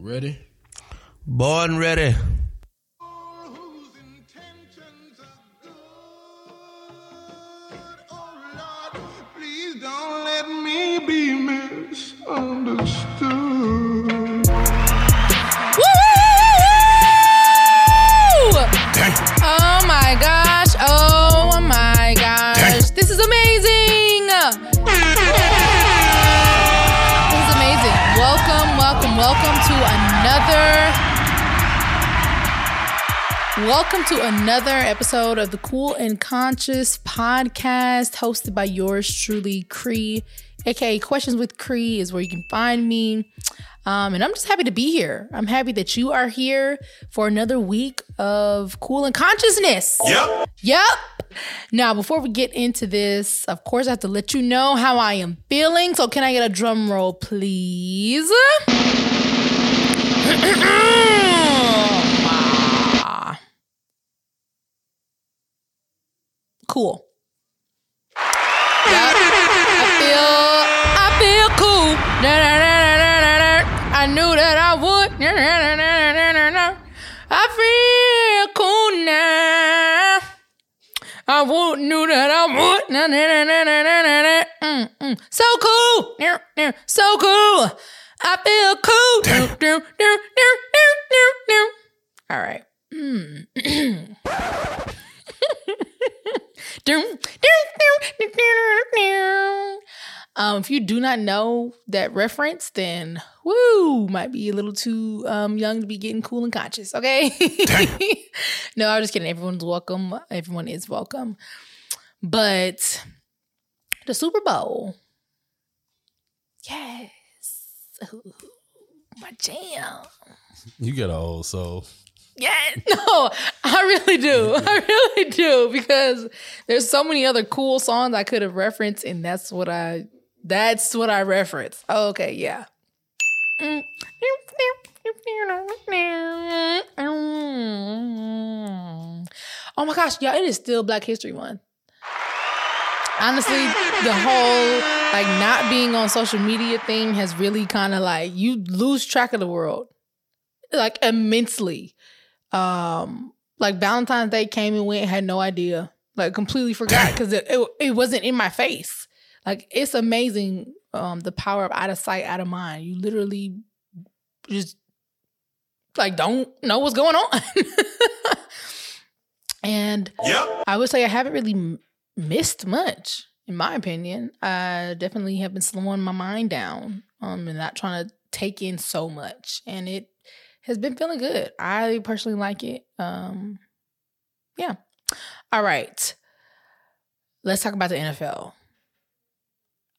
Ready? Born ready. Welcome to another episode of the Cool and Conscious podcast hosted by yours truly, Cree, aka Questions with Cree is where you can find me. Um, and I'm just happy to be here. I'm happy that you are here for another week of Cool and Consciousness. Yep. Yep. Now, before we get into this, of course, I have to let you know how I am feeling. So, can I get a drum roll, please? cool. Yep. I feel, I feel cool. I knew that I would. I feel cool now. I would knew that I would. Na, na, na, na, na, na, na, na. Mm, mm. So cool. Na, na, So cool. I feel cool. Do, do, do, do, do, do, do. All right. Mm. Um, if you do not know that reference, then woo, might be a little too um, young to be getting cool and conscious. Okay. no, I'm just kidding. Everyone's welcome. Everyone is welcome. But the Super Bowl, yes, Ooh, my jam. You got an old soul. Yeah, no, I really do. I really do because there's so many other cool songs I could have referenced, and that's what I that's what I reference. Oh, okay, yeah. Oh my gosh, y'all, it is still Black History Month. Honestly, the whole like not being on social media thing has really kind of like you lose track of the world like immensely um like valentine's day came and went had no idea. Like completely forgot because it, it, it wasn't in my face. Like it's amazing um the power of out of sight out of mind. You literally just like don't know what's going on. And Yep. i would say i haven't really m- missed much in my opinion. I definitely have been slowing my mind down um and not trying to take in so much. And it has been feeling good. I personally like it. Um, yeah. All right. Let's talk about the NFL.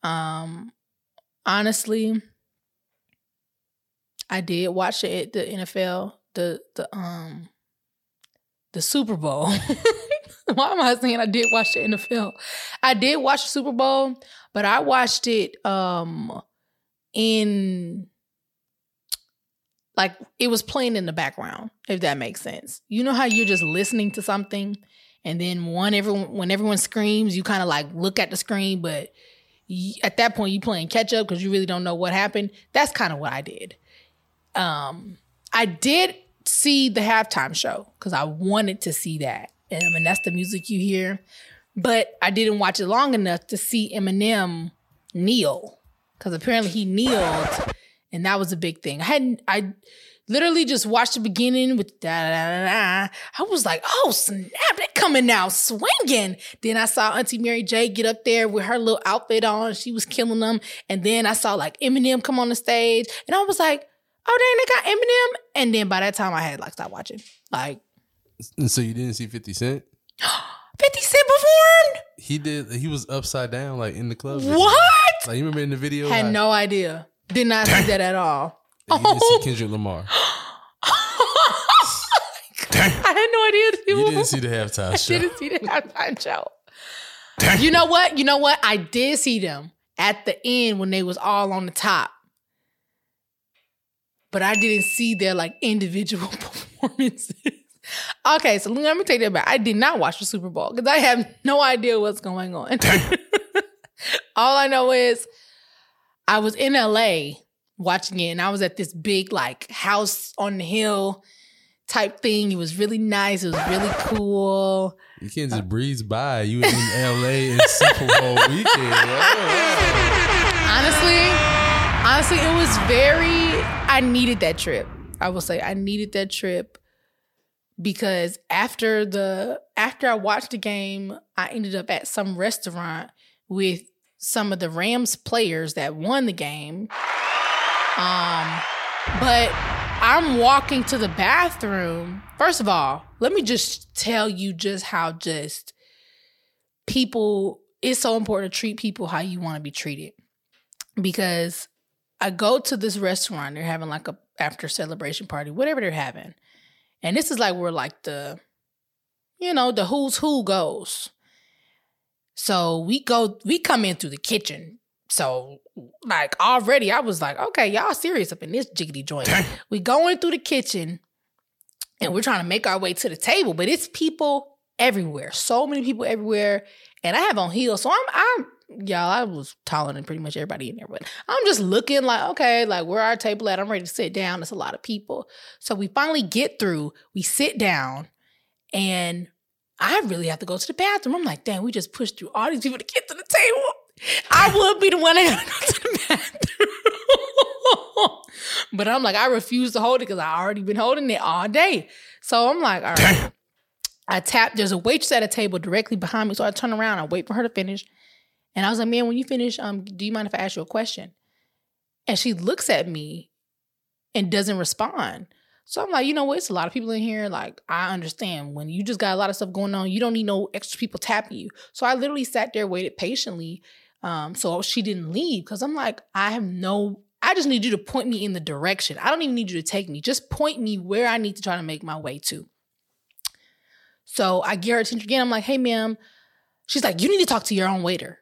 Um, honestly, I did watch it, the NFL, the the um the Super Bowl. Why am I saying I did watch the NFL? I did watch the Super Bowl, but I watched it um in like it was playing in the background if that makes sense. You know how you're just listening to something and then one everyone when everyone screams you kind of like look at the screen but y at that point you playing catch up because you really don't know what happened. That's kind of what i did. Um i did see the halftime show because i wanted to see that and that's the music you hear but i didn't watch it long enough to see eminem kneel because apparently he kneeled and that was a big thing. I hadn't. I literally just watched the beginning with da da da da. I was like, oh snap, they coming out swinging. Then I saw Auntie Mary J get up there with her little outfit on. She was killing them. And then I saw like Eminem come on the stage, and I was like, oh dang, they got Eminem. And then by that time, I had like stopped watching. Like so you didn't see 50 Cent? Fifty Cent performed. He did. He was upside down, like in the club. What? Like you remember in the video? I had like, no idea. Did not see that at all. You didn't see oh. Kendrick Lamar. I had no idea. he You was- didn't see the halftime I show. didn't see the halftime show. You know what? You know what? I did see them at the end when they was all on the top. But I didn't see their like individual performances. okay, so let me take that back. I did not watch the Super Bowl because I have no idea what's going on. all I know is I was in LA watching it, and I was at this big like house on the hill type thing. It was really nice. It was really cool. You can't just uh, breeze by. You in LA in Super Bowl weekend. Honestly, honestly, it was very. I needed that trip. I will say I needed that trip because after the after I watched the game, I ended up at some restaurant with some of the Rams players that won the game. Um, but I'm walking to the bathroom. First of all, let me just tell you just how just people it's so important to treat people how you want to be treated because I go to this restaurant. They're having like a after celebration party, whatever they're having, and this is like where like the, you know, the who's who goes. So we go, we come in through the kitchen. So like already, I was like, okay, y'all serious up in this jiggity joint. We going through the kitchen, and we're trying to make our way to the table, but it's people everywhere. So many people everywhere, and I have on heels, so I'm I'm y'all, I was taller than pretty much everybody in there, but I'm just looking like, okay, like where our table at? I'm ready to sit down. It's a lot of people. So we finally get through, we sit down, and I really have to go to the bathroom. I'm like, damn, we just pushed through all these people to get to the table. I would be the one that gotta go to the bathroom. but I'm like, I refuse to hold it because I already been holding it all day. So I'm like, all right. I tap, there's a waitress at a table directly behind me. So I turn around, I wait for her to finish. And I was like, man, when you finish, um, do you mind if I ask you a question? And she looks at me and doesn't respond. So I'm like, you know what? It's a lot of people in here. Like, I understand when you just got a lot of stuff going on, you don't need no extra people tapping you. So I literally sat there, waited patiently. Um, so she didn't leave because I'm like, I have no, I just need you to point me in the direction. I don't even need you to take me. Just point me where I need to try to make my way to. So I get her attention again. I'm like, hey, ma'am. She's like, you need to talk to your own waiter.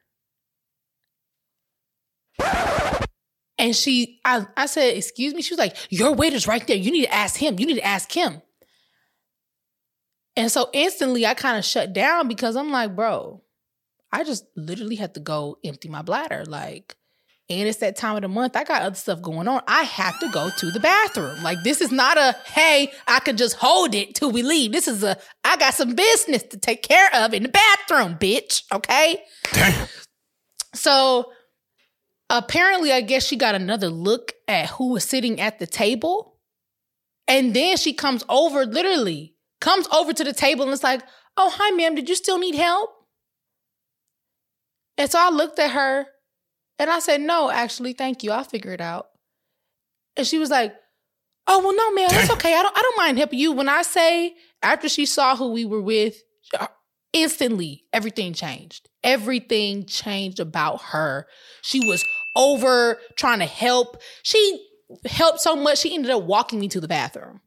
And she, I, I said, excuse me. She was like, your waiter's right there. You need to ask him. You need to ask him. And so instantly I kind of shut down because I'm like, bro, I just literally had to go empty my bladder. Like, and it's that time of the month. I got other stuff going on. I have to go to the bathroom. Like, this is not a, hey, I could just hold it till we leave. This is a, I got some business to take care of in the bathroom, bitch. Okay. Damn. So apparently, I guess she got another look at who was sitting at the table. And then she comes over, literally, comes over to the table and it's like, oh, hi, ma'am, did you still need help? And so I looked at her and I said, no, actually, thank you. I'll figure it out. And she was like, oh, well, no, ma'am, it's okay. I don't, I don't mind helping you. When I say, after she saw who we were with, instantly everything changed. Everything changed about her. She was over trying to help. She helped so much, she ended up walking me to the bathroom.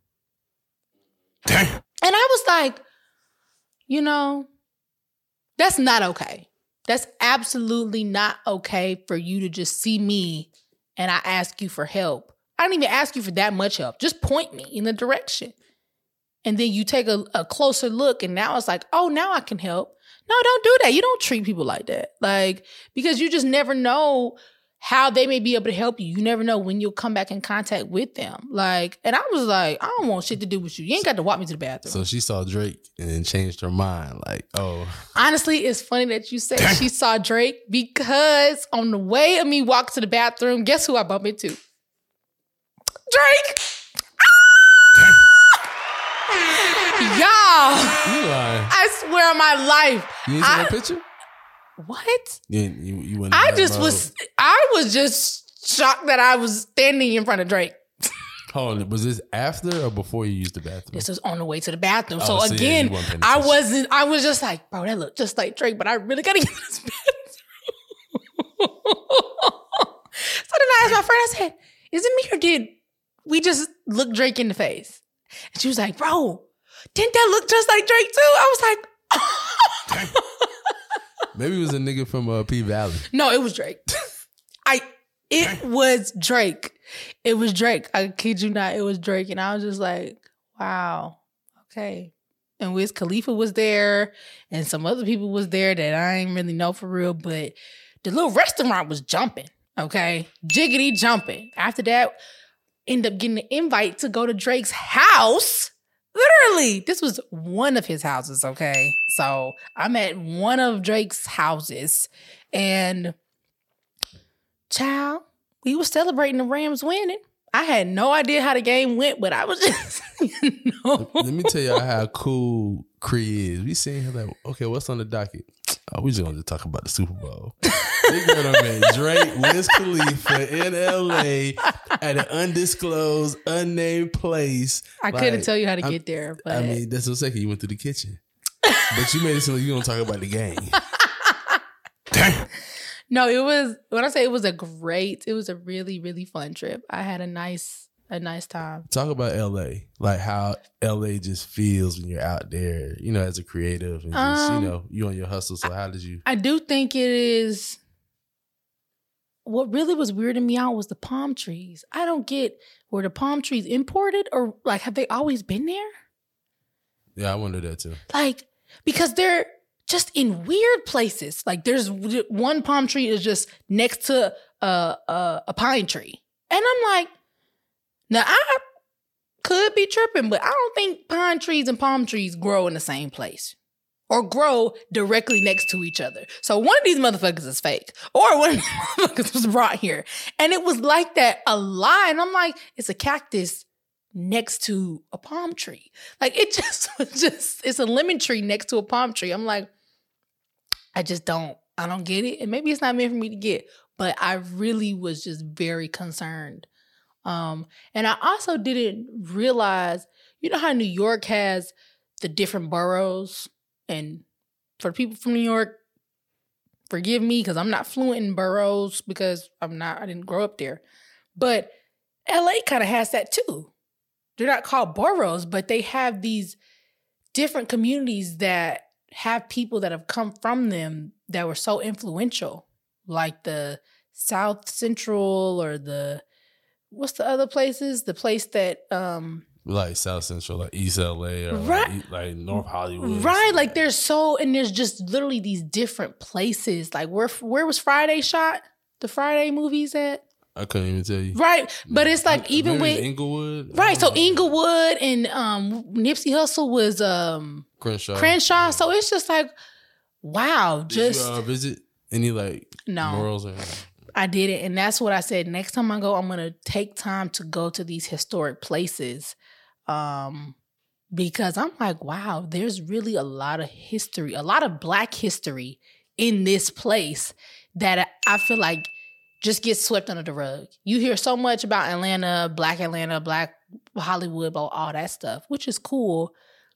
Damn. And I was like, you know, that's not okay. That's absolutely not okay for you to just see me and I ask you for help. I didn't even ask you for that much help. Just point me in the direction. And then you take a, a closer look, and now it's like, oh, now I can help. No, don't do that. You don't treat people like that. Like, because you just never know how they may be able to help you. You never know when you'll come back in contact with them. Like, and I was like, I don't want shit to do with you. You ain't got to walk me to the bathroom. So she saw Drake and then changed her mind. Like, oh, Honestly, it's funny that you say she saw Drake because on the way of me walk to the bathroom, guess who I bump into? Drake. Swear on my life. You didn't see I- that picture? What? Didn't- you, you went. I just was I was just shocked that I was standing in front of Drake. Hold on, was this after or before you used the bathroom? This was on the way to the bathroom. Oh, so so again, you I wasn't I was just like, bro, that looked just like Drake, but I really gotta get this bathroom. so then I asked my friend, I said, is it me or did we just look Drake in the face? And she was like, bro, didn't that look just like Drake too? I was like, Maybe it was a nigga from uh, P Valley. No, it was Drake. I it was Drake. It was Drake. I kid you not, it was Drake. And I was just like, wow, okay. And Wiz Khalifa was there, and some other people was there that I ain't really know for real, but the little restaurant was jumping. Okay. Jiggity jumping. After that, end up getting an invite to go to Drake's house. Literally, this was one of his houses, okay? So I'm at one of Drake's houses and child, we were celebrating the Rams winning. I had no idea how the game went, but I was just, you know. Let me tell y'all how cool Cree is. We sitting here like, okay, what's on the docket? Oh, we just gonna talk about the Super Bowl. they got on man Drake, Wiz Khalifa in LA at an undisclosed, unnamed place. I couldn't tell you how to I'm- get there, but I mean, that's what I'm saying. You went through the kitchen, but you made it seem like you gonna talk about the game. Damn. no, it was when I say it was a great, it was a really, really fun trip. I had a nice, a nice time. Talk about LA, like how LA just feels when you're out there, you know, as a creative and just, Um, you know, you on your hustle. So how did you? I do think it is. What really was weirding me out was the palm trees. I don't get were the palm trees imported or like have they always been there? Yeah, I wonder that too. Like because they're just in weird places. Like there's one palm tree is just next to a a, a pine tree, and I'm like, now I could be tripping, but I don't think pine trees and palm trees grow in the same place or grow directly next to each other. So one of these motherfuckers is fake, or one of these motherfuckers was brought here, and it was like that a lot. And I'm like, it's a cactus next to a palm tree. Like it just just it's a lemon tree next to a palm tree. I'm like, I just don't I don't get it. And maybe it's not meant for me to get, but I really was just very concerned. Um, and I also didn't realize, you know how New York has the different boroughs, and for people from New York, forgive me because I'm not fluent in boroughs because I'm not I didn't grow up there. But LA kind of has that too. They're not called boroughs, but they have these different communities that have people that have come from them that were so influential, like the South Central or the what's the other places? The place that um Like South Central, like East LA, or Right. like, like North Hollywood, right, like there's so and there's just literally these different places. Like where where was Friday shot? The Friday movies at? I couldn't even tell you. Right, but it's like Maybe even with Inglewood, right. So I. Inglewood and um Nipsey Hussle was um Crenshaw, Crenshaw. So it's just like, wow, Did just you uh, visit any like no. morals or I did it. And that's what I said. Next time I go, I'm gonna take time to go to these historic places. Um because I'm like, wow, there's really a lot of history, a lot of black history in this place that I feel like just gets swept under the rug. You hear so much about Atlanta, black Atlanta, black Hollywood, all that stuff, which is cool.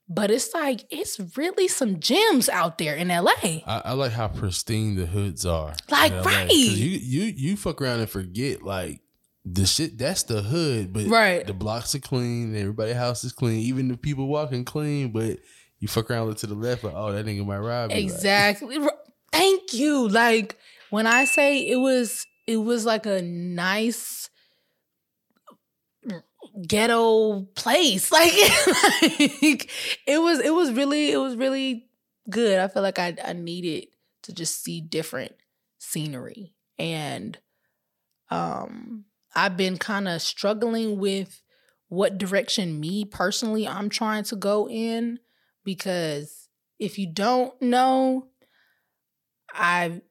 But it's like it's really some gems out there in LA. I, I like how pristine the hoods are. Like, in LA. 'Cause right. You you you fuck around and forget like the shit. That's the hood, but Right. the blocks are clean. Everybody's house is clean. Even the people walking clean. But you fuck around look to the left, like oh that nigga might rob you. Exactly. Thank you. Like when I say it was it was like a nice ghetto place. Like, like it was it was really it was really good. I feel like I I needed to just see different scenery and um I've been kind of struggling with what direction me personally I'm trying to go in because if you don't know, I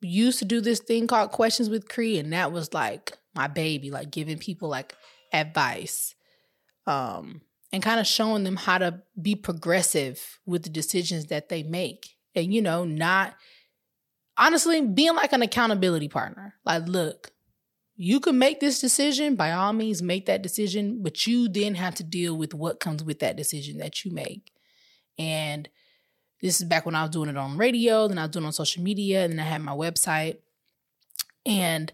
used to do this thing called questions with Cree, and that was like my baby, like giving people like advice, um, and kind of showing them how to be progressive with the decisions that they make, and you know, not honestly being like an accountability partner. Like, look, you can make this decision by all means, make that decision, but you then have to deal with what comes with that decision that you make. And this is back when I was doing it on radio, then I was doing it on social media, and then I had my website. And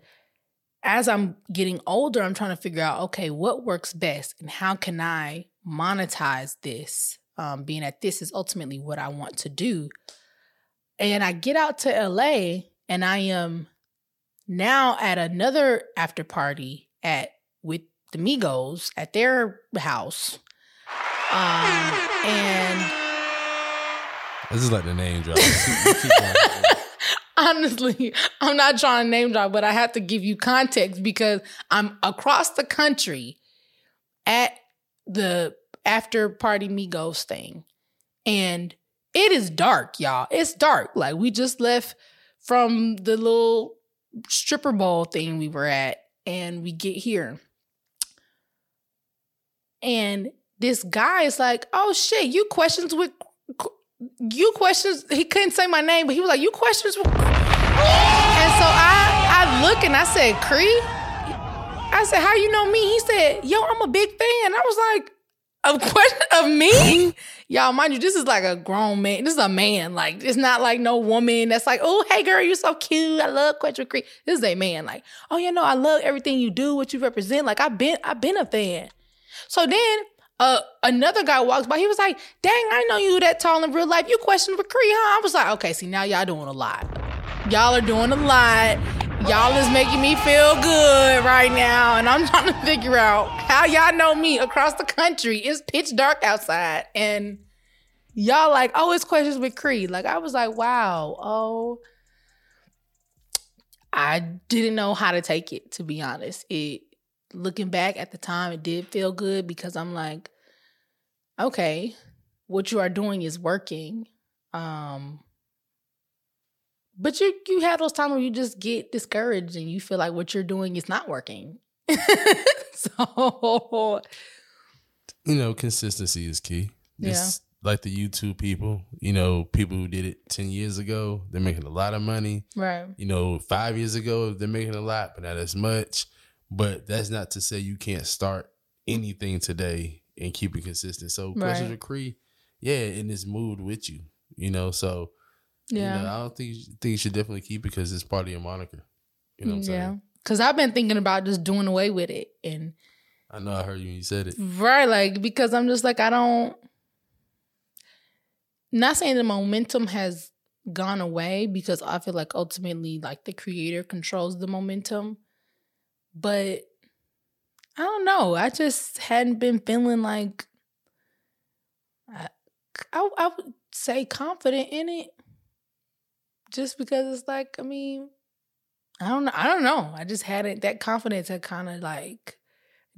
as I'm getting older, I'm trying to figure out okay, what works best and how can I monetize this? Um, being that this is ultimately what I want to do. And I get out to LA and I am now at another after party at with the Migos at their house. Um, and This is like the name drop. Honestly, I'm not trying to name drop, but I have to give you context because I'm across the country at the after party Migos thing. And it is dark, y'all. It's dark. Like we just left from the little stripper ball thing we were at, and we get here. And this guy is like, oh shit, you questions with you questions. He couldn't say my name, but he was like, you questions. And so I I look and I said, Cree. I said, how you know me? He said, yo, I'm a big fan. I was like, a question of me? Y'all, mind you, this is like a grown man. This is a man. Like, it's not like no woman that's like, oh, hey girl, you're so cute. I love Quetcha Creek. This is a man. Like, oh, you know, I love everything you do, what you represent. Like, I've been, I've been a fan. So then uh another guy walks by. He was like, dang, I know you that tall in real life. You question for Cree, huh? I was like, okay, see, now y'all doing a lot. Y'all are doing a lot. Y'all is making me feel good right now. And I'm trying to figure out how y'all know me across the country. It's pitch dark outside. And y'all like, oh, it's questions with Cree. Like, I was like, wow, oh. I didn't know how to take it, to be honest. It looking back at the time, it did feel good because I'm like, okay, what you are doing is working. Um, but you you have those times where you just get discouraged and you feel like what you're doing is not working. so You know, consistency is key. Yeah. Like the YouTube people, you know, people who did it 10 years ago, they're making a lot of money. right, You know, five years ago, they're making a lot, but not as much. But that's not to say you can't start anything today and keep it consistent. So, questions Right. with Cree, yeah, in this mood with you, you know. So, yeah, you know, I don't think think you should definitely keep it because it's part of your moniker. You know what I'm yeah. saying? Because I've been thinking about just doing away with it and I know I heard you when you said it. Right, like because I'm just like I don't not saying the momentum has gone away because I feel like ultimately like the creator controls the momentum. But I don't know. I just hadn't been feeling like I, I, I would say confident in it. Just because it's like, I mean, I don't know. I don't know. I just hadn't that confidence had kind of like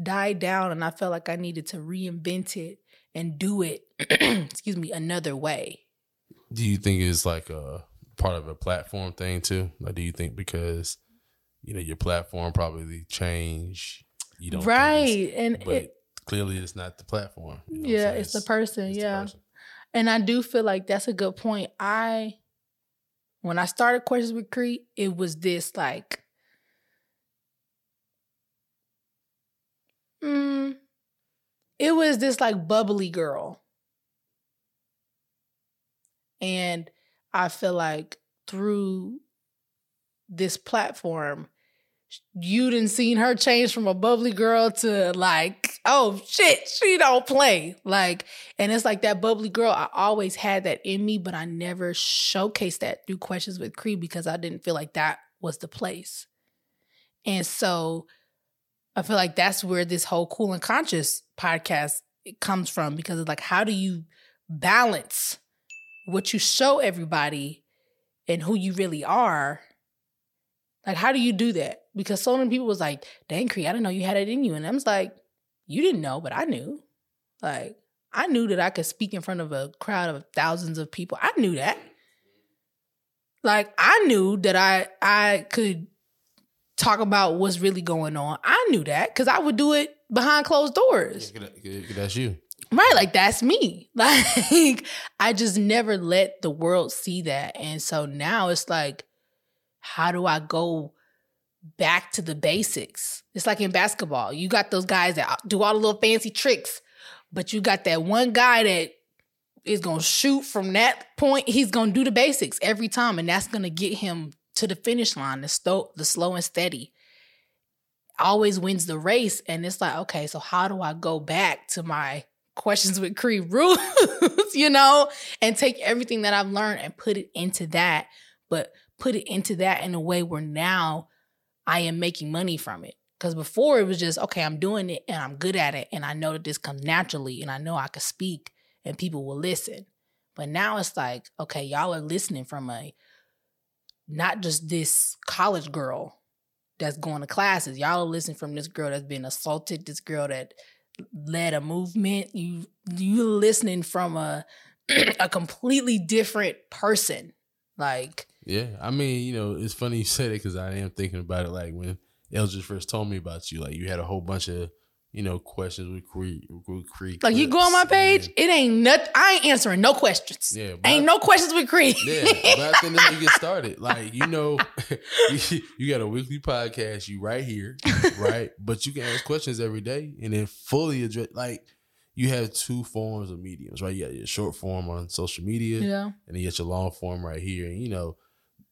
died down and I felt like I needed to reinvent it and do it, excuse me, another way. Do you think it's like a part of a platform thing too? Like, do you think because you know your platform probably change. you don't it's- right. And but it, clearly it's not the platform. you know yeah, saying? it's the person. it's the yeah. person. And I do feel like that's a good point. I when I started questions with Cree, it was this like mm, it was this like bubbly girl. And I feel like through this platform, you didn't seen her change from a bubbly girl to like, oh shit, she don't play. Like, and it's like that bubbly girl, I always had that in me, but I never showcased that through questions with Cree because I didn't feel like that was the place. And so I feel like that's where this whole cool and conscious podcast comes from because it's like, how do you balance what you show everybody and who you really are? Like, how do you do that? Because so many people was like, dang, Cree, I didn't know you had it in you. And I was like, you didn't know, but I knew. Like, I knew that I could speak in front of a crowd of thousands of people. I knew that. Like, I knew that I I could talk about what's really going on. I knew that because I would do it behind closed doors. Yeah, That's you. Right, like that's me. Like I just never let the world see that. And so now it's like how do I go back to the basics? It's like in basketball. You got those guys that uh, do all the little fancy tricks, but you got that one guy that is going to shoot from that point. He's going to do the basics every time and that's going to get him to the finish line, the slow the slow and steady. Always wins the race and it's like, okay, so how do I go back to my questions with Cree rules, you know, and take everything that I've learned and put it into that, but put it into that in a way where now I am making money from it. Because before it was just, okay, I'm doing it and I'm good at it. And I know that this comes naturally and I know I could speak and people will listen. But now it's like, okay, y'all are listening from a not just this college girl that's going to classes. Y'all are listening from this girl that's been assaulted, this girl that led a movement. You you listening from a a completely different person. Like Yeah, I mean, you know, it's funny you said it because I am thinking about it. Like when Eldridge first told me about you, like you had a whole bunch of, you know, questions with Cree. With Cree like you go on my page, and- it ain't nothing. I ain't answering no questions. Yeah, Ain't I- no questions with Cree. Yeah, but I think that's you get started. Like you know, you, you got a weekly podcast. You right here, right? But you can ask questions every day and then fully address. Like you have two forms of mediums, right? You got your short form on social media, yeah. and then you got your long form right here. And you know,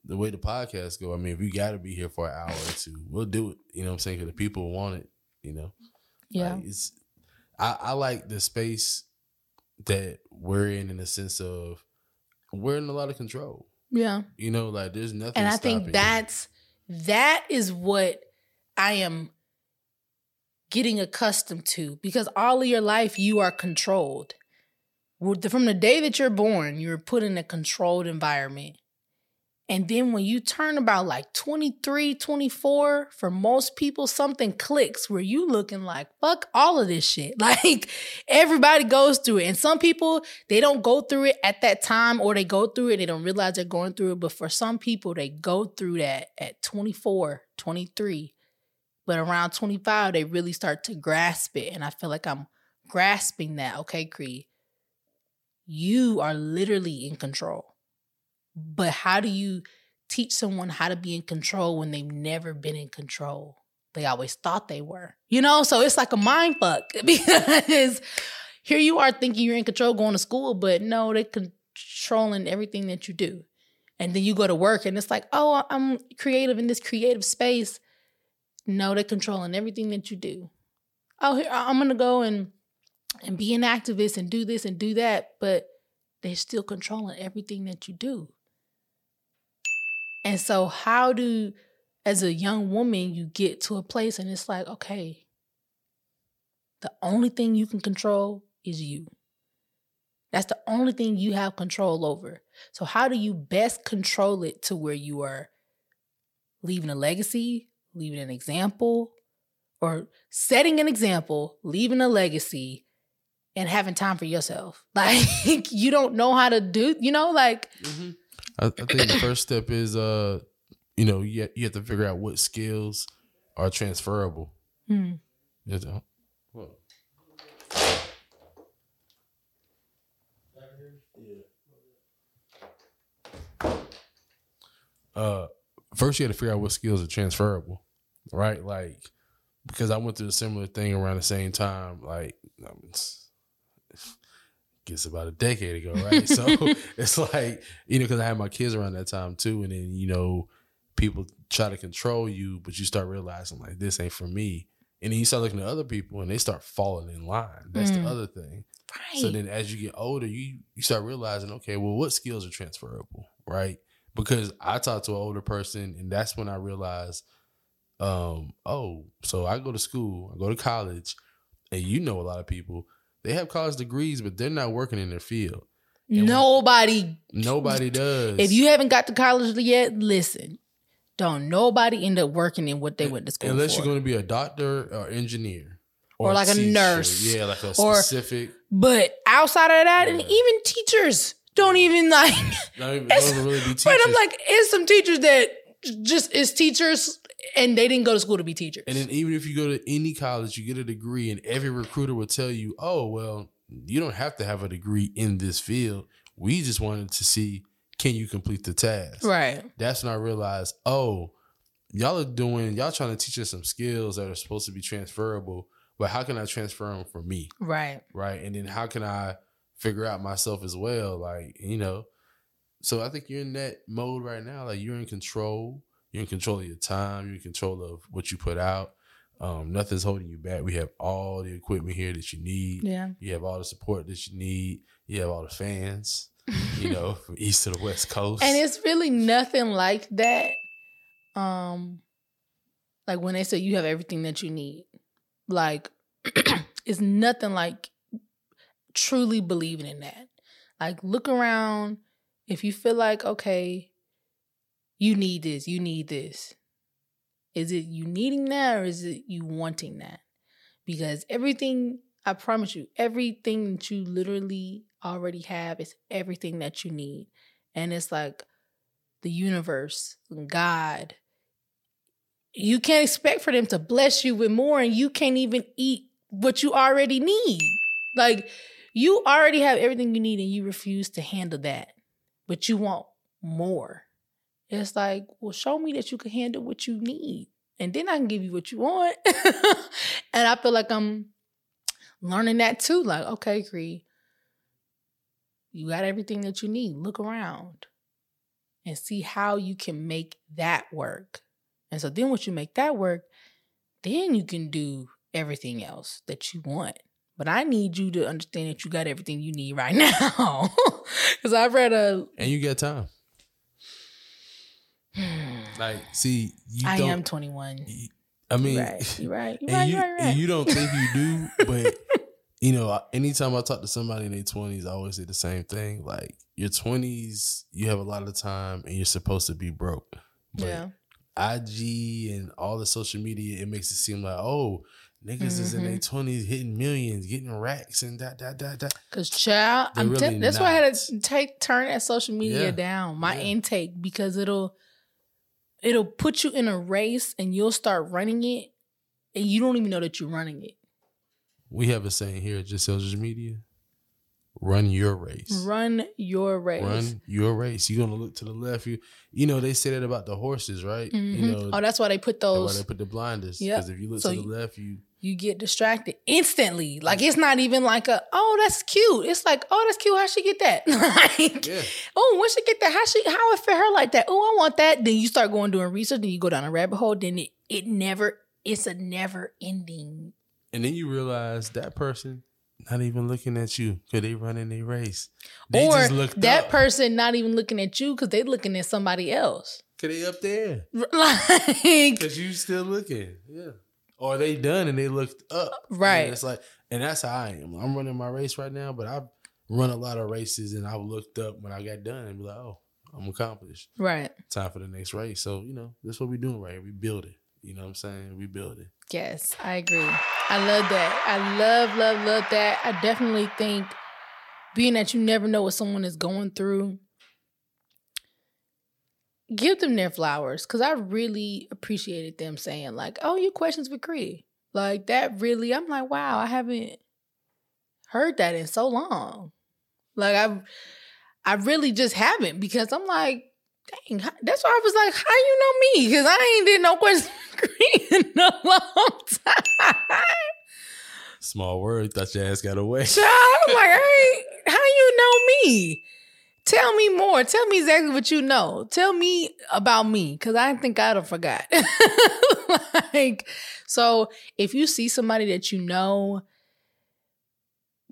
the way the podcast go, I mean, if we got to be here for an hour or two, we'll do it. You know what I'm saying? Because the people want it. You know, Yeah. Like, it's I, I like the space that we're in in the sense of we're in a lot of control. Yeah. You know, like there's nothing. and I think you. that's that is what I am getting accustomed to because all of your life you are controlled. From the day that you're born, you're put in a controlled environment. And then when you turn about like 23, 24, for most people, something clicks where you looking like, fuck all of this shit. Like everybody goes through it. And some people, they don't go through it at that time or they go through it, they don't realize they're going through it. But for some people, they go through that at 24, 23. But around 25, they really start to grasp it. And I feel like I'm grasping that. Okay, Cree, you are literally in control. But how do you teach someone how to be in control when they've never been in control? They always thought they were. You know, so it's like a mind fuck because here you are thinking you're in control going to school, but no, they're controlling everything that you do. And then you go to work and it's like, oh, I'm creative in this creative space. No, they're controlling everything that you do. Oh, here I'm gonna go and and be an activist and do this and do that, but they're still controlling everything that you do. And so, how do, as a young woman, you get to a place and it's like, okay, the only thing you can control is you. That's the only thing you have control over. So, how do you best control it to where you are leaving a legacy, leaving an example, or setting an example, leaving a legacy, and having time for yourself? Like, you don't know how to do, you know, like, mm-hmm. I, I think the first step is, uh, you know, you have, you have to figure out what skills are transferable. hmm, You know? Well, Uh, first you got to figure out what skills are transferable, right? Like, because I went through a similar thing around the same time. Like, um, it's, guess about a decade ago, right? so it's like you know, because I had my kids around that time too, and then you know, people try to control you, but you start realizing like this ain't for me, and then you start looking at other people, and they start falling in line. That's Mm. the other thing. right. So then as you get older, you you start realizing, okay, well, what skills are transferable, right? Because I talked to an older person, and that's when I realized, um, oh, so I go to school, I go to college, and you know a lot of people, they have college degrees, but they're not working in their field. and Nobody Nobody does. If you haven't got to college yet, listen. Don't nobody end up working in what they went to school unless for. you're going to be a doctor or engineer Or like a teacher. nurse. yeah, like a Or- specific. but outside of that, and even teachers don't even like. Not even, don't even really be teachers. But I'm like, it's some teachers that just is teachers, and they didn't go to school to be teachers. And then even if you go to any college, you get a degree, and every recruiter will tell you, "Oh, well, you don't have to have a degree in this field. We just wanted to see can you complete the task." right, That's when I realized, oh, y'all are doing, y'all trying to teach us some skills that are supposed to be transferable, but how can I transfer them for me, right, right? And then how can I figure out myself as well, like you know. So I think you're in that mode right now. Like you're in control. You're in control of your time. You're in control of what you put out. Um, nothing's holding you back. We have all the equipment here that you need. yeah, You have all the support that you need. You have all the fans, you know, from east to the west coast. and it's really nothing like that. Um, like when they say you have everything that you need, like it's nothing like truly believing in that. Like look around. If you feel like okay, you need this, you need this. Is it you needing that or is it you wanting that? Because everything, I promise you, everything that you literally already have is everything that you need. And it's like the universe, God. You can't expect for them to bless you with more and you can't even eat what you already need. Like you already have everything you need and you refuse to handle that, but you want more. It's like, well, show me that you can handle what you need, and then I can give you what you want. and I feel like I'm learning that too. Like, okay, Cree, you got everything that you need. Look around and see how you can make that work. And so then, once you make that work, then you can do everything else that you want. But I need you to understand that you got everything you need right now. Because I've read a. And you got time. Like, see, you I am 21. I mean, You're right. You're right. You're and right. you You're right. And right. you don't think you do, but you know, anytime I talk to somebody in their twenties, I always say the same thing. Like your twenties, you have a lot of time, and you're supposed to be broke. But yeah. IG and all the social media, it makes it seem like oh, niggas is in Mm-hmm. their twenties hitting millions, getting racks, and that that that that. Cause child, They're I'm really tell- that's why I had to take turn that social media Yeah. down, my Yeah. intake, because it'll it'll put you in a race and you'll start running it, and you don't even know that you're running it. We have a saying here at just social media: run your race. Run your race. Run your race. You're gonna look to the left. You, you know, they say that about the horses, right? Mhm. You know, oh, that's why they put that's why they put the blinders. Yep. Because if you look So to the you- left, you you get distracted instantly. Like it's not even like a oh that's cute. It's like oh that's cute. How she get that? like yeah. oh when she get that? How she how it fit her like that? Oh I want that. Then you start going doing research. Then you go down a rabbit hole. Then it it never it's a never ending. And then you realize that person not even looking at you because they running their race. They or just looked that up. person not even looking at you because they looking at somebody else. Cause they up there. Like Cause you still looking. Yeah. Or they done and they looked up. Right. And it's like, and that's how I am. I'm running my race right now, but I've run a lot of races and I've looked up when I got done and be like, oh, I'm accomplished. right. Time for the next race. So, you know, that's what we're doing right here. We building. You know what I'm saying? We building. Yes, I agree. I love that. I love, love, love that. I definitely think being that you never know what someone is going through, give them their flowers. Cause I really appreciated them saying, like, oh, your questions with Cree. Like that really, I'm like, wow, I haven't heard that in so long. Like I've I really just haven't because I'm like, dang, that's why I was like, how you know me? Because I ain't did no question in a long time. Small word. Thought your ass got away. Child, I'm like, hey, how you know me? Tell me more. Tell me exactly what you know. Tell me about me, because I think I'd have forgot. like, so if you see somebody that you know,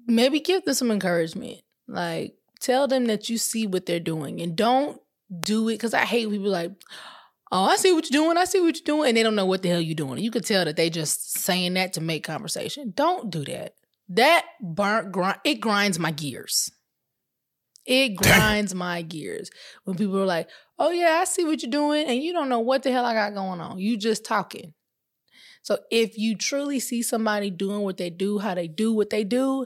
maybe give them some encouragement. Like, tell them that you see what they're doing, and don't do it. Because I hate people like, oh, I see what you're doing. I see what you're doing, and they don't know what the hell you're doing. You could tell that they just saying that to make conversation. Don't do that. That burnt grind it grinds my gears. It grinds my gears when people are like, "Oh yeah, I see what you're doing," and you don't know what the hell I got going on. You just talking. So if you truly see somebody doing what they do, how they do what they do,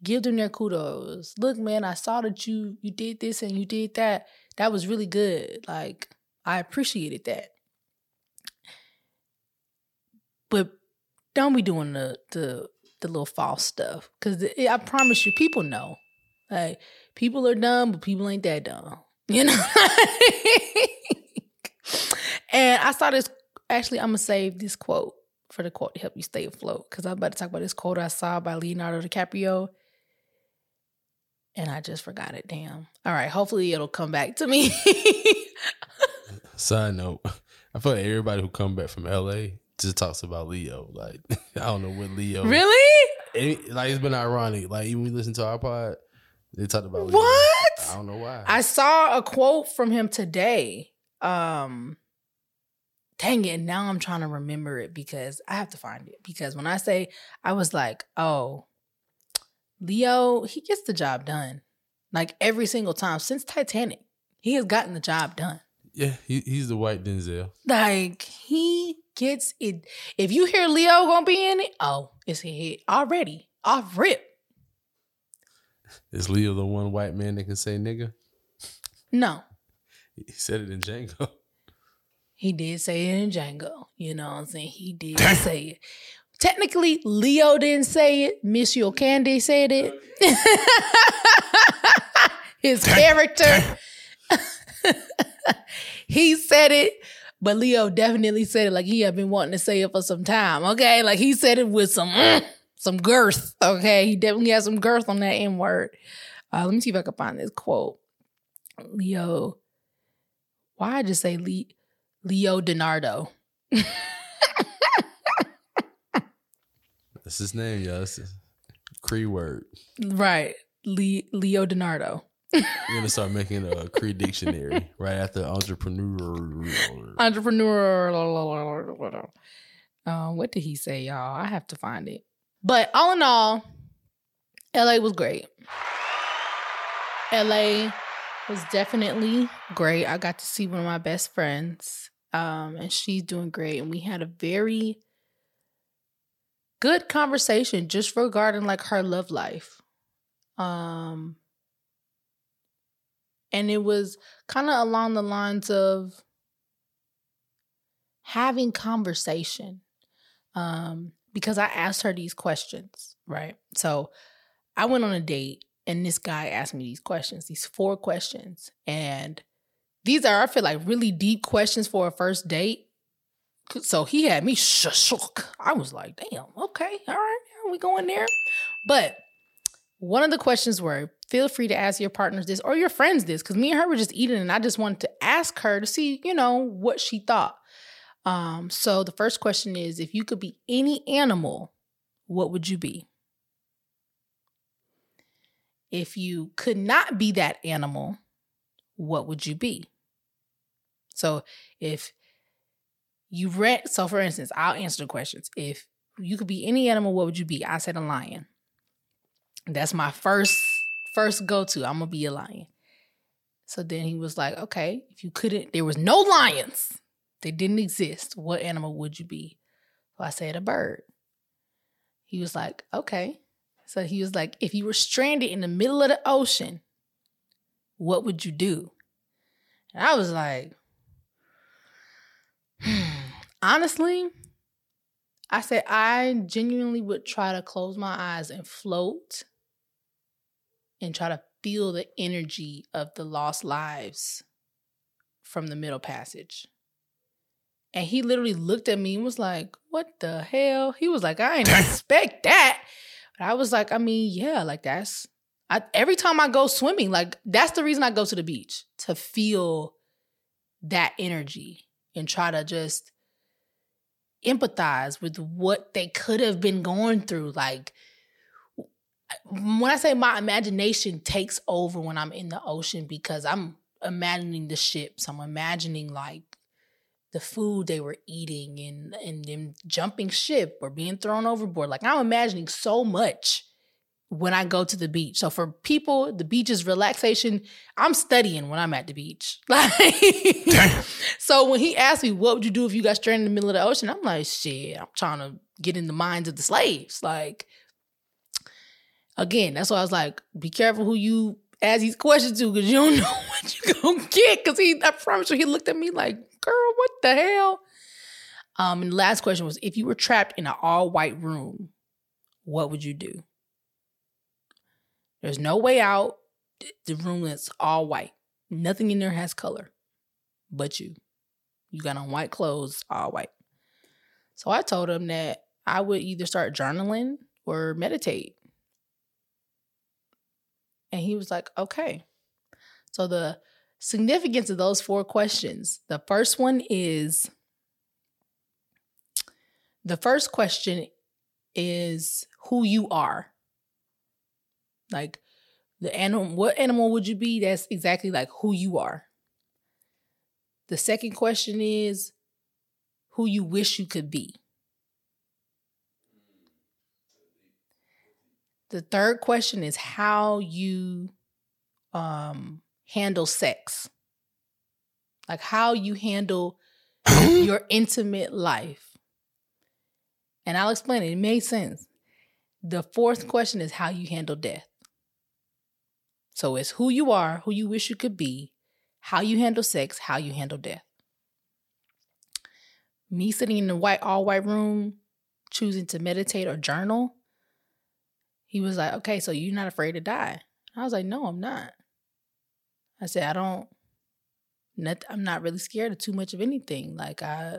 give them their kudos. Look, man, I saw that you you did this and you did that. That was really good. Like I appreciated that. But don't be doing the the the little false stuff because I promise you, people know. Like people are dumb, but people ain't that dumb. You know. and I saw this. Actually, I'm gonna save this quote for the quote to help you stay afloat because I'm about to talk about this quote I saw by Leonardo DiCaprio. And I just forgot it. Damn. All right. Hopefully it'll come back to me. Side note, I feel like everybody who come back from LA just talks about Leo. Like I don't know what Leo. really? It- like it's been ironic. Like even we listen to our pod, they talked about Leo. What? I don't know why. I saw a quote from him today. Um dang it, now I'm trying to remember it because I have to find it. Because when I say I was like, oh, Leo, he gets the job done. Like every single time since Titanic, he has gotten the job done. Yeah, he, he's the white Denzel. Like he gets it. If you hear Leo gonna be in it, oh, it's a hit already. Off rip. Is Leo the one white man that can say nigga? No, He said it in Django. he did say it in Django. You know what I'm saying? He did say it. Technically, Leo didn't say it. Monsieur Candie said it. His character. he said it, but Leo definitely said it like he had been wanting to say it for some time. Okay, like he said it with some mm, some girth. Okay, he definitely has some girth on that N word. Uh, let me see if I can find this quote. Leo, why I just say Le- Leo Donardo? That's his name, y'all. That's his Cree word. Right, Le- Leo Donardo. We're gonna start making a Cree dictionary right after entrepreneur. entrepreneur. Uh, what did he say, y'all? I have to find it. But all in all, LA was great. LA was definitely great. I got to see one of my best friends, um, and she's doing great. And we had a very good conversation just regarding like her love life. Um, and it was kind of along the lines of having conversation um because i asked her these questions right? So i went on a date and this guy asked me these questions these four questions. And these are i feel like really deep questions for a first date so he had me sh- shook. I was like damn okay all right we going there. But one of the questions were feel free to ask your partners this or your friends this because me and her were just eating and i just wanted to ask her to see you know what she thought. Um so the first question is if you could be any animal what would you be? If you could not be that animal what would you be? So if you read so for instance i'll answer the questions if you could be any animal what would you be i said a lion that's my first first go to. I'm gonna be a lion. So then he was like, okay, if you couldn't, there was no lions. They didn't exist. What animal would you be? So I said a bird. He was like, okay. So he was like, if you were stranded in the middle of the ocean, what would you do? And I was like, hmm. Honestly, I said I genuinely would try to close my eyes and float and try to feel the energy of the lost lives from the middle passage. And he literally looked at me and was like, What the hell? He was like, I didn't expect that. But I was like, I mean, yeah, like that's I, every time I go swimming, like that's the reason I go to the beach to feel that energy and try to just empathize with what they could have been going through. Like when I say my imagination takes over when I'm in the ocean because I'm imagining the ships. I'm imagining like the food they were eating and and them jumping ship or being thrown overboard. Like I'm imagining so much when I go to the beach. So for people, the beach is relaxation. I'm studying when I'm at the beach. Like so when he asked me, what would you do if you got stranded in the middle of the ocean? I'm like, shit, I'm trying to get in the minds of the slaves. Like again, that's why I was like, be careful who you ask these questions to because you don't know what you're gonna get. Cause he I promise you, he looked at me like, girl, what the hell? Um, and the last question was if you were trapped in an all-white room, what would you do? There's no way out. The room is all white. Nothing in there has color but you. You got on white clothes, all white. So I told him that I would either start journaling or meditate. And he was like, okay. So the significance of those four questions the first one is the first question is who you are. Like the animal, what animal would you be? That's exactly like who you are. The second question is who you wish you could be. The third question is how you um, handle sex. like how you handle your intimate life. And I'll explain it. It made sense. The fourth question is how you handle death. So it's who you are, who you wish you could be, how you handle sex, how you handle death. Me sitting in the white, all white room, choosing to meditate or journal, he was like, okay, so you're not afraid to die. I was like, no, I'm not. I said, I don't, not, I'm not really scared of too much of anything. Like, I,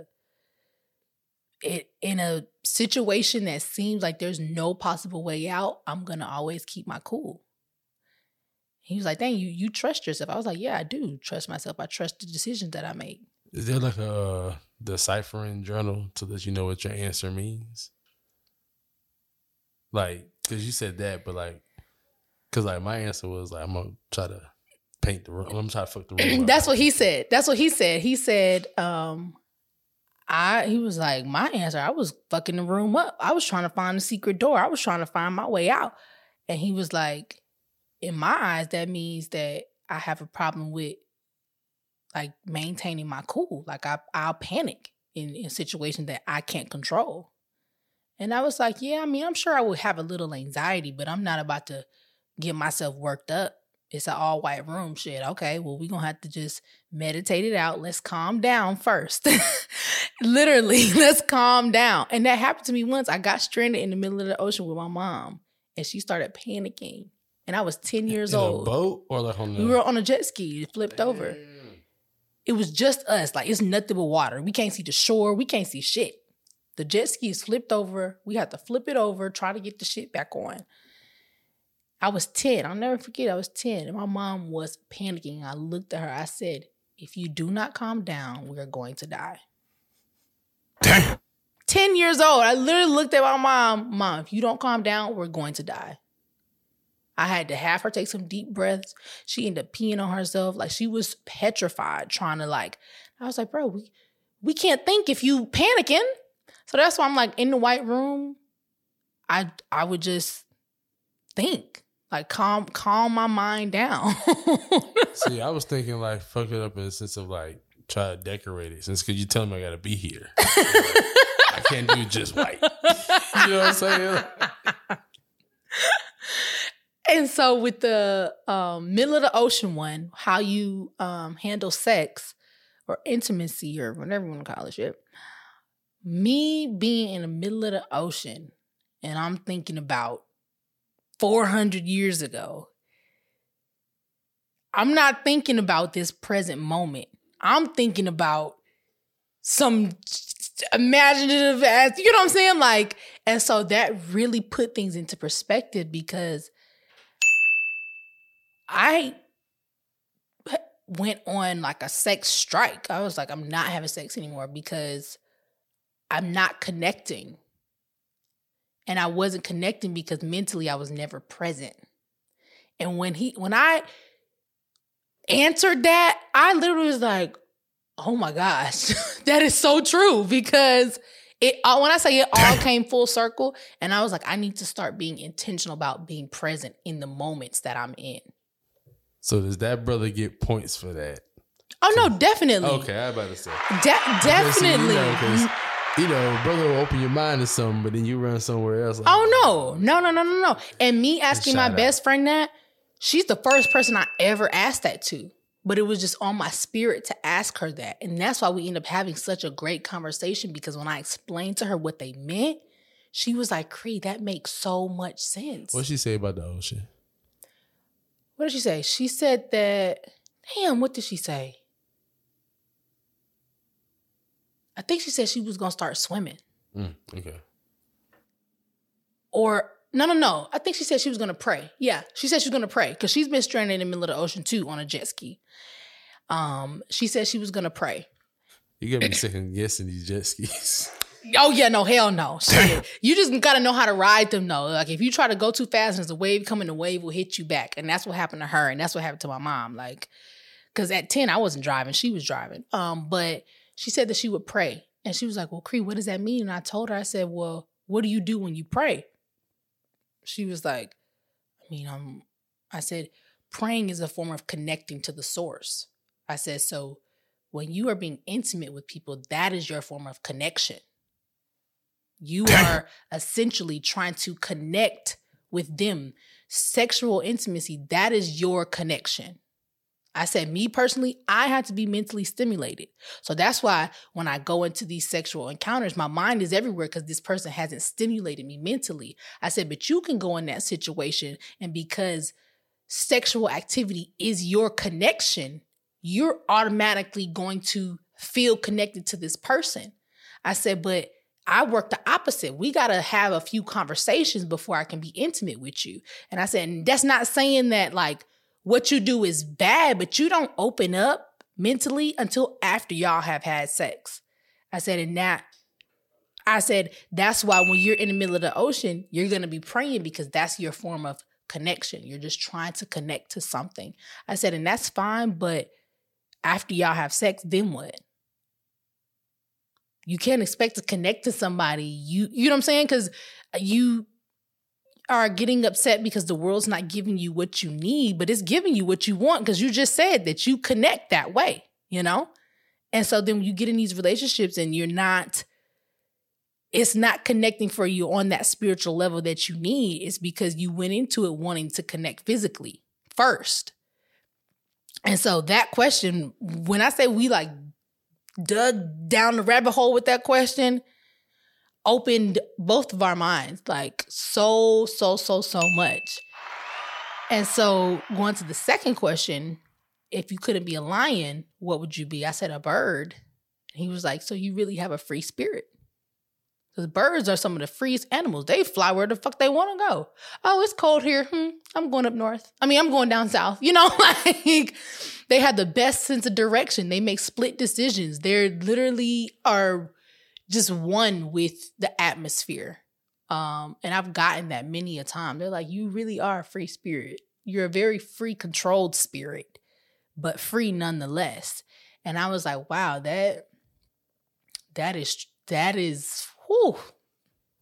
it, in a situation that seems like there's no possible way out, I'm going to always keep my cool. He was like, dang, you, you trust yourself. I was like, yeah, I do trust myself. I trust the decisions that I make. Is there like a deciphering journal to let you know what your answer means? Like, cause you said that, but like, cause like my answer was like, I'm gonna try to paint the room. I'm gonna try to fuck the room. That's what he said. That's what he said. He said, um, I he was like, my answer, I was fucking the room up. I was trying to find the secret door. I was trying to find my way out. And he was like, in my eyes, that means that I have a problem with like maintaining my cool. Like I I'll panic in, in situations that I can't control. And I was like, yeah, I mean, I'm sure I would have a little anxiety, but I'm not about to get myself worked up. It's an all white room shit. Okay, well, we're gonna have to just meditate it out. Let's calm down first. Literally, let's calm down. And that happened to me once. I got stranded in the middle of the ocean with my mom, and she started panicking. And I was 10 years In old. a boat or like on the. We were on a jet ski, it flipped over. Mm. It was just us. Like it's nothing but water. We can't see the shore. We can't see shit. The jet ski is flipped over. We had to flip it over, try to get the shit back on. I was 10. I'll never forget. I was 10. And my mom was panicking. I looked at her. I said, if you do not calm down, we're going to die. Damn. 10 years old. I literally looked at my mom. Mom, if you don't calm down, we're going to die. I had to have her take some deep breaths. She ended up peeing on herself. Like she was petrified, trying to like, I was like, bro, we we can't think if you panicking. So that's why I'm like in the white room, I I would just think. Like calm calm my mind down. See, I was thinking like fuck it up in the sense of like try to decorate it. Since cause you tell me I gotta be here. I can't do just white. you know what I'm saying? And so with the um, middle of the ocean one, how you um, handle sex or intimacy or whatever you want to call it. Me being in the middle of the ocean, and I'm thinking about 400 years ago. I'm not thinking about this present moment. I'm thinking about some imaginative ass, you know what I'm saying? Like, and so that really put things into perspective because I went on like a sex strike. I was like, I'm not having sex anymore because I'm not connecting. And I wasn't connecting because mentally I was never present. And when he when I answered that, I literally was like, oh my gosh, that is so true because it all when I say it all came full circle and I was like, I need to start being intentional about being present in the moments that I'm in. So does that brother get points for that? Oh no, definitely. Okay, I about to say. De- Because, definitely. You know, you know, brother will open your mind to something, but then you run somewhere else. like, Oh no, no, no, no, no, no. And me asking my out. best friend that, she's the first person I ever asked that to. But it was just on my spirit to ask her that. And that's why we end up having such a great conversation because when I explained to her what they meant, she was like, Cree, that makes so much sense. What'd she say about the ocean? What did she say? She said that, damn, what did she say? I think she said she was gonna start swimming. Mm, okay. or no, no, no. I think she said she was gonna pray. Yeah, she said she was gonna pray because she's been stranded in the middle of the ocean too on a jet ski. Um, she said she was gonna pray. You got me second guessing these jet skis. Oh yeah, no, hell no. Shit. You just gotta know how to ride them though. Like if you try to go too fast and there's a wave coming, the wave will hit you back. And that's what happened to her, and that's what happened to my mom. Like, cause at 10, I wasn't driving, she was driving. Um, but she said that she would pray. And she was like, Well, Cree, what does that mean? And I told her, I said, Well, what do you do when you pray? She was like, I mean, um, I said, praying is a form of connecting to the source. I said, so when you are being intimate with people, that is your form of connection. You are essentially trying to connect with them. Sexual intimacy, that is your connection. I said, me personally, I had to be mentally stimulated. So that's why when I go into these sexual encounters, my mind is everywhere because this person hasn't stimulated me mentally. I said, but you can go in that situation, and because sexual activity is your connection, you're automatically going to feel connected to this person. I said, but I work the opposite. We got to have a few conversations before I can be intimate with you. And I said, and that's not saying that like what you do is bad, but you don't open up mentally until after y'all have had sex. I said, and that, I said, that's why when you're in the middle of the ocean, you're going to be praying because that's your form of connection. You're just trying to connect to something. I said, and that's fine, but after y'all have sex, then what? You can't expect to connect to somebody. You you know what I'm saying? Cuz you are getting upset because the world's not giving you what you need, but it's giving you what you want because you just said that you connect that way, you know? And so then you get in these relationships and you're not it's not connecting for you on that spiritual level that you need. It's because you went into it wanting to connect physically first. And so that question, when I say we like dug down the rabbit hole with that question, opened both of our minds like so, so, so, so much. And so going to the second question, if you couldn't be a lion, what would you be? I said a bird. And he was like, So you really have a free spirit? Because birds are some of the freest animals. They fly where the fuck they want to go. Oh, it's cold here. Hmm, I'm going up north. I mean, I'm going down south. You know, like they have the best sense of direction. They make split decisions. They're literally are just one with the atmosphere. Um, and I've gotten that many a time. They're like, you really are a free spirit. You're a very free, controlled spirit, but free nonetheless. And I was like, wow, that that is that is whew.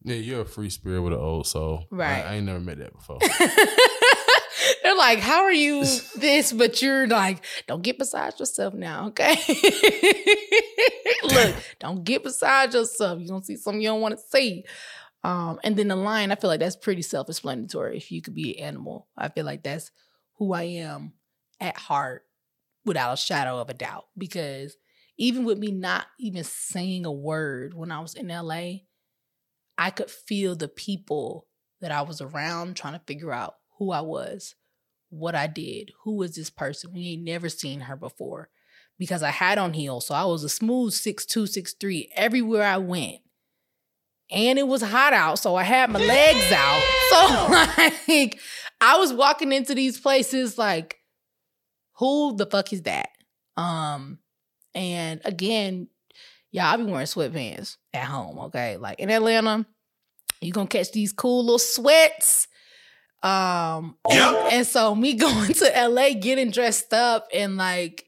Yeah, you're a free spirit with an old soul. Right. I, I ain't never met that before. They're like, how are you this? But you're like, don't get beside yourself now, okay? Look, don't get beside yourself. You're gonna see something you don't want to see. Um, and then the lion, I feel like that's pretty self-explanatory. If you could be an animal, I feel like that's who I am at heart, without a shadow of a doubt. Because even with me not even saying a word when I was in LA, I could feel the people that I was around trying to figure out who I was, what I did, who was this person. We ain't never seen her before because I had on heels. So I was a smooth six two, six three everywhere I went. And it was hot out, so I had my legs out. So like I was walking into these places like, who the fuck is that? Um, and again, y'all, I be wearing sweatpants at home, okay? Like in Atlanta, you're gonna catch these cool little sweats. Um, and, and so me going to LA, getting dressed up, and like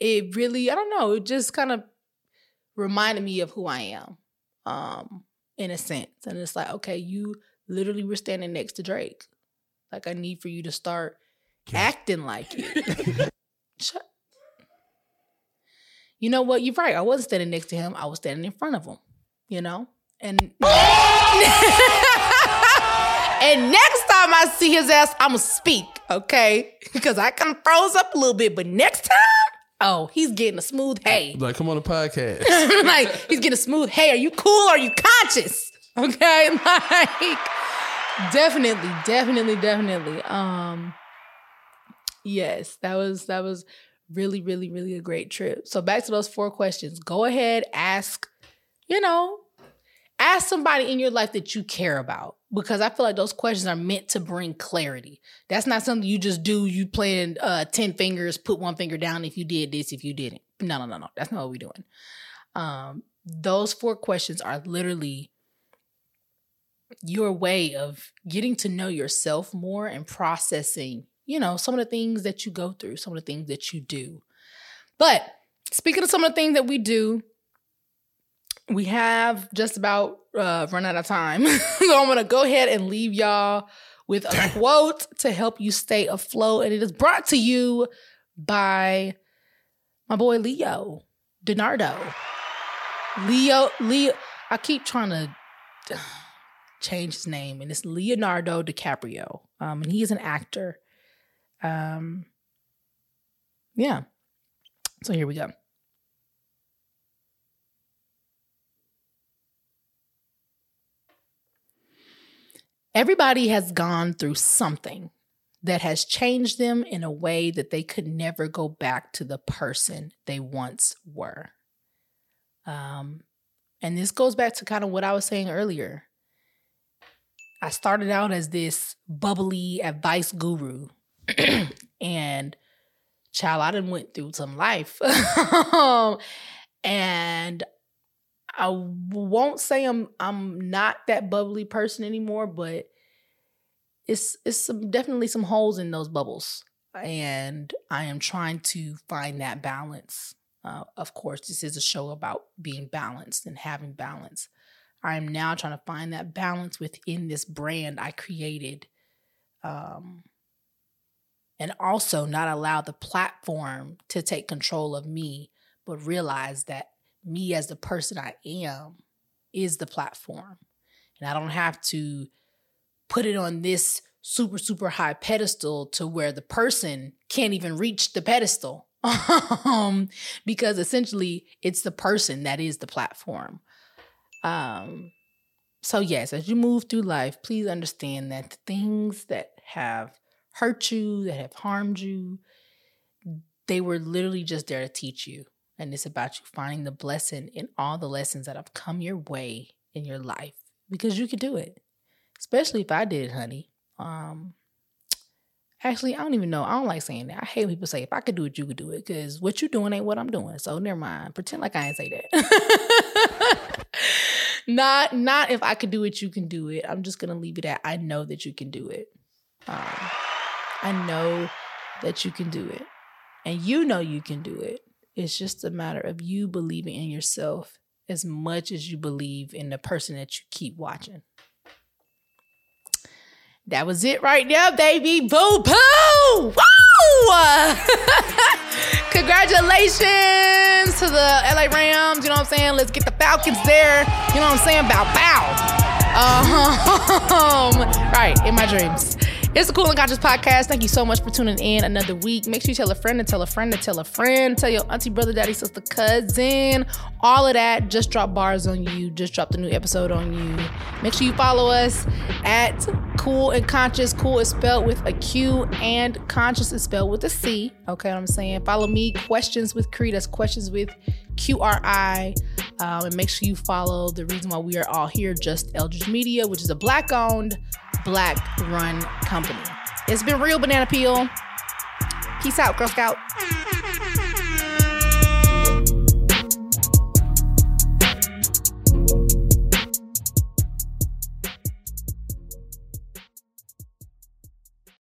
it really, I don't know, it just kind of reminded me of who I am, um, in a sense. And it's like, okay, you literally were standing next to Drake. Like, I need for you to start acting like it. Shut. You know what? You're right. I wasn't standing next to him. I was standing in front of him. You know, and and next time I see his ass, I'ma speak, okay? Because I kind of froze up a little bit, but next time, oh, he's getting a smooth hey. like, come on the podcast. like he's getting a smooth hey. Are you cool? Are you conscious? Okay, like definitely, definitely, definitely. Um, yes, that was that was really, really, really a great trip. So back to those four questions. Go ahead, ask. You know, ask somebody in your life that you care about because I feel like those questions are meant to bring clarity. That's not something you just do. You playing uh, 10 fingers, put one finger down if you did this, if you didn't. No, no, no, no. That's not what we're doing. Um, those four questions are literally your way of getting to know yourself more and processing, you know, some of the things that you go through, some of the things that you do. But speaking of some of the things that we do, we have just about uh, run out of time. so I'm going to go ahead and leave y'all with a quote to help you stay afloat. And it is brought to you by my boy Leo. Donardo. Leo, Leo, I keep trying to change his name, and it's Leonardo DiCaprio. Um, and he is an actor. Um, yeah. So here we go. Everybody has gone through something that has changed them in a way that they could never go back to the person they once were. Um, and this goes back to kind of what I was saying earlier. I started out as this bubbly advice guru, and child, I done went through some life, and I won't say I'm I'm not that bubbly person anymore, but it's it's some definitely some holes in those bubbles, and I am trying to find that balance. Uh, of course, this is a show about being balanced and having balance. I am now trying to find that balance within this brand I created, um, and also not allow the platform to take control of me, but realize that me as the person I am is the platform. And I don't have to put it on this super, super high pedestal to where the person can't even reach the pedestal. um, because essentially it's the person that is the platform. Um, so yes, as you move through life, please understand that the things that have hurt you, that have harmed you, they were literally just there to teach you. And it's about you finding the blessing in all the lessons that have come your way in your life because you could do it. Especially if I did, honey. Um actually, I don't even know. I don't like saying that. I hate when people say if I could do it, you could do it. Because what you're doing ain't what I'm doing. So never mind. Pretend like I ain't say that. not not if I could do it, you can do it. I'm just gonna leave it at I know that you can do it. Um, I know that you can do it. And you know you can do it. It's just a matter of you believing in yourself as much as you believe in the person that you keep watching. That was it right now, baby. Boo boo! Woo! Congratulations to the LA Rams. You know what I'm saying? Let's get the Falcons there. You know what I'm saying? Bow bow. Um, right, in my dreams. It's the Cool and Conscious Podcast. Thank you so much for tuning in another week. Make sure you tell a friend to tell a friend to tell a friend. Tell your auntie, brother, daddy, sister, cousin. All of that. Just drop bars on you. Just drop the new episode on you. Make sure you follow us at Cool and Conscious. Cool is spelled with a Q and conscious is spelled with a C. Okay, what I'm saying? Follow me. Questions with Cree. That's questions with QRI. Um, and make sure you follow the reason why we are all here, Just Eldridge Media, which is a black owned, black run company. It's been real, Banana Peel. Peace out, Girl Scout.